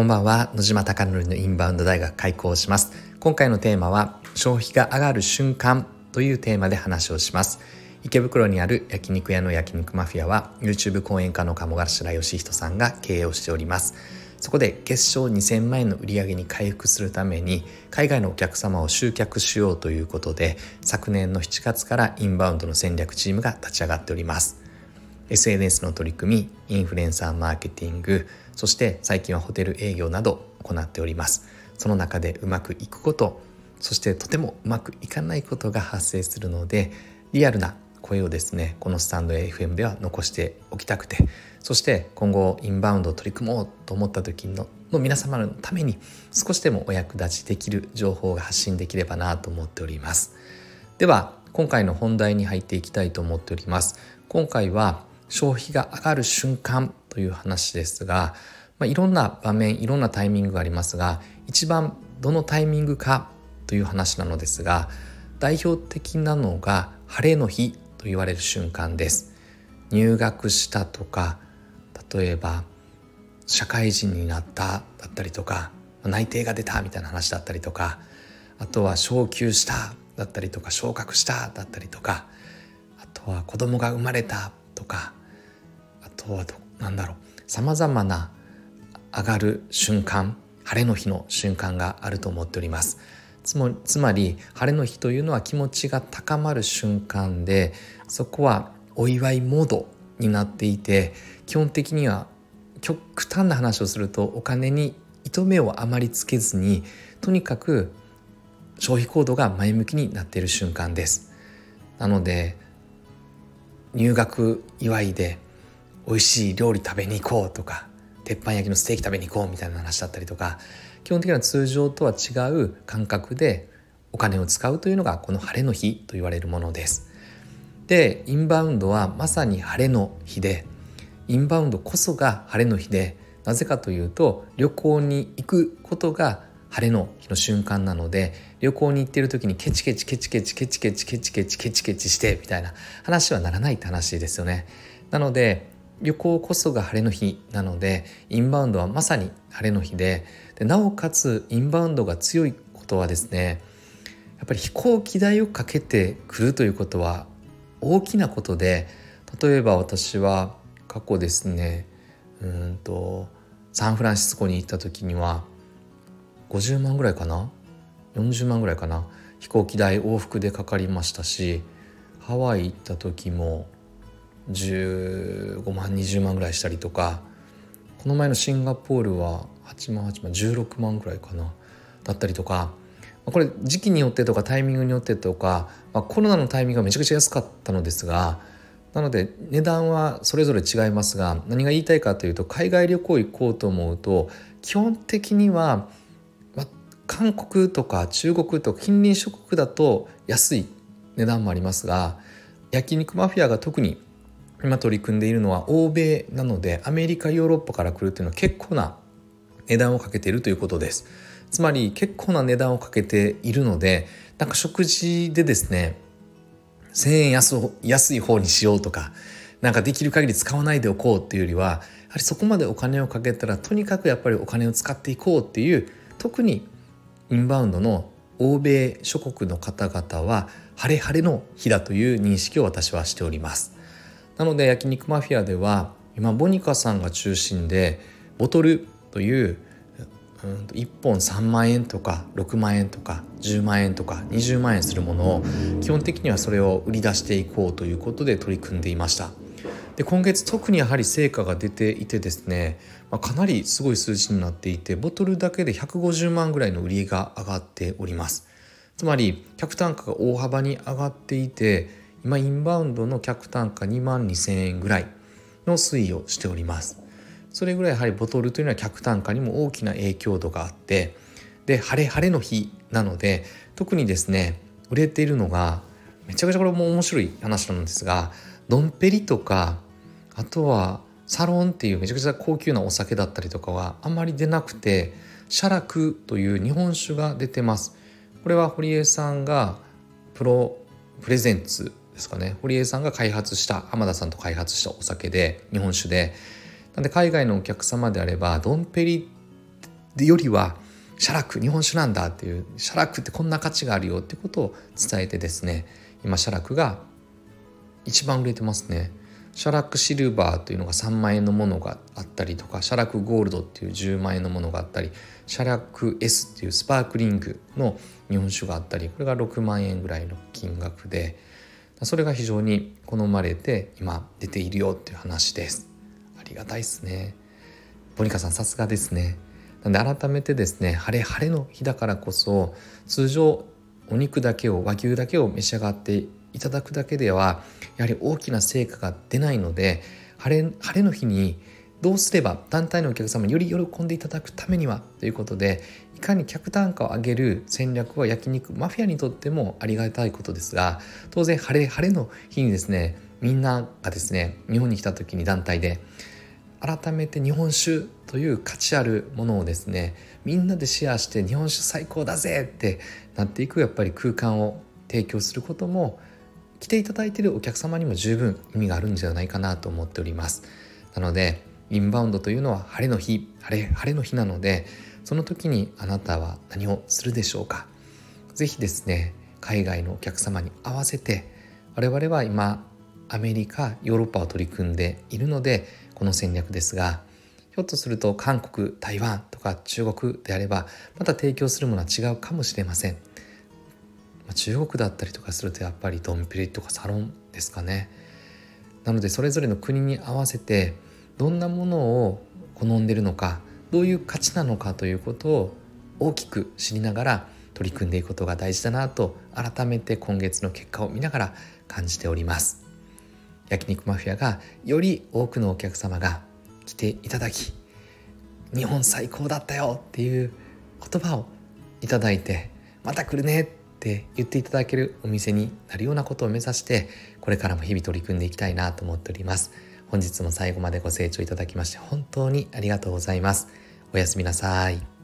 こんばんは。野島貴則のインバウンド大学開講します。今回のテーマは消費が上がる瞬間というテーマで話をします。池袋にある焼肉屋の焼肉マフィアは YouTube 講演家の鴨頭義人さんが経営をしております。そこで月賞2000万円の売り上げに回復するために海外のお客様を集客しようということで昨年の7月からインバウンドの戦略チームが立ち上がっております。SNS の取り組みインフルエンサーマーケティングそして最近はホテル営業など行っております。その中でうまくいくことそしてとてもうまくいかないことが発生するのでリアルな声をですねこのスタンド FM では残しておきたくてそして今後インバウンドを取り組もうと思った時のの皆様のために少しでもお役立ちできる情報が発信できればなと思っております。では今回の本題に入っていきたいと思っております。今回は消費が上がる瞬間という話ですが、まあ、いろんな場面いろんなタイミングがありますが一番どのタイミングかという話なのですが代表的なのが晴れの日と言われる瞬間です。入学したとか例えば社会人になっただったりとか内定が出たみたいな話だったりとかあとは昇給しただったりとか昇格しただったりとかあとは子供が生まれたとかとは何だろう。さまざまな上がる瞬間晴れの日の瞬間があると思っております。つまり晴れの日というのは気持ちが高まる瞬間でそこはお祝いモードになっていて基本的には極端な話をするとお金に糸目をあまりつけずにとにかく消費行動が前向きになっている瞬間です。なので入学祝いで美味しい料理食べに行こうとか鉄板焼きのステーキ食べに行こうみたいな話だったりとか基本的には通常とは違う感覚でお金を使うというのがこの晴れの日と言われるものです。でインバウンドはまさに晴れの日でインバウンドこそが晴れの日でなぜかというと旅行に行くことが晴れの日の瞬間なので旅行に行ってる時にケチケチケチケチケチケチケチケチケチケチしてみたいな話はならないって話ですよね。なので旅行こそが晴れの日なのでインバウンドはまさに晴れの日ででなおかつインバウンドが強いことはですねやっぱり飛行機代をかけてくるということは大きなことで例えば私は過去ですねうんとサンフランシスコに行った時には50万ぐらいかな？40万ぐらいかな？飛行機代往復でかかりましたしハワイ行った時も15万20万ぐらいしたりとかこの前のシンガポールは8万8万16万ぐらいかなだったりとかこれ時期によってとかタイミングによってとか、まあ、コロナのタイミングがめちゃくちゃ安かったのですがなので値段はそれぞれ違いますが何が言いたいかというと海外旅行行こうと思うと基本的には、まあ、韓国とか中国とか近隣諸国だと安い値段もありますが焼肉マフィアが特に今取り組んでいるのは欧米なのでアメリカヨーロッパから来るっていうのは結構な値段をかけているということですつまり結構な値段をかけているのでなんか食事でですね1,000円安安い方にしようとかなんかできる限り使わないでおこうっていうよりはやはりそこまでお金をかけたらとにかくやっぱりお金を使っていこうっていう特にインバウンドの欧米諸国の方々は晴れ晴れの日だという認識を私はしております。なので焼肉マフィアでは今ボニカさんが中心でボトルという1本3万円とか6万円とか10万円とか20万円するものを基本的にはそれを売り出していこうということで取り組んでいました。で今月特にやはり成果が出ていてですね、まあ、かなりすごい数字になっていてボトルだけで150万ぐらいの売りが上がっております。つまり客単価が大幅に上がっていて今インバウンドの客単価2万2000円ぐらいの推移をしております。それぐらいやはりボトルというのは客単価にも大きな影響度があってで晴れ晴れの日なので特にですね売れているのがめちゃくちゃこれも面白い話なんですがドンペリとかあとはサロンっていうめちゃくちゃ高級なお酒だったりとかはあんまり出なくてシャラクという日本酒が出てます。これは堀江さんがプロプレゼンツですかね。堀江さんが開発した浜田さんと開発したお酒で日本酒で。なんで海外のお客様であればドンペリよりはシャラク日本酒なんだっていうシャラクってこんな価値があるよってことを伝えてですね今シャラクが一番売れてますね。シャラクシルバーというのが3万円のものがあったりとかシャラクゴールドっていう10万円のものがあったりシャラク S っていうスパークリングの日本酒があったりこれが6万円ぐらいの金額でそれが非常に好まれて今出ているよっていう話です。ありがたいですね。ボニカさんさすがですね。なんで改めてですね晴れ晴れの日だからこそ通常お肉だけを和牛だけを召し上がっていただくだけではやはり大きな成果が出ないので晴れ晴れの日にどうすれば団体のお客様により喜んでいただくためにはということでいかに客単価を上げる戦略は焼肉マフィアにとってもありがたいことですが当然晴れ晴れの日にですねみんながですね日本に来た時に団体で改めて日本酒という価値あるものをですねみんなでシェアして日本酒最高だぜってなっていくやっぱり空間を提供することも来ていただいているお客様にも十分意味があるんじゃないかなと思っております。なのでインバウンドというのは晴れの日晴れ晴れの日なのでその時にあなたは何をするでしょうか？是非ですね海外のお客様に合わせて我々は今アメリカヨーロッパを取り組んでいるのでこの戦略ですがひょっとすると韓国台湾とか中国であればまた提供するものは違うかもしれません、中国だったりとかするとやっぱりドンピリとかサロンですかね。なのでそれぞれの国に合わせてどんなものを好んでるのかどういう価値なのかということを大きく知りながら取り組んでいくことが大事だなと改めて今月の結果を見ながら感じております。焼肉マフィアがより多くのお客様が来ていただき日本最高だったよっていう言葉をいただいてまた来るねって言っていただけるお店になるようなことを目指してこれからも日々取り組んでいきたいなと思っております。本日も最後までご清聴いただきまして本当にありがとうございます。おやすみなさい。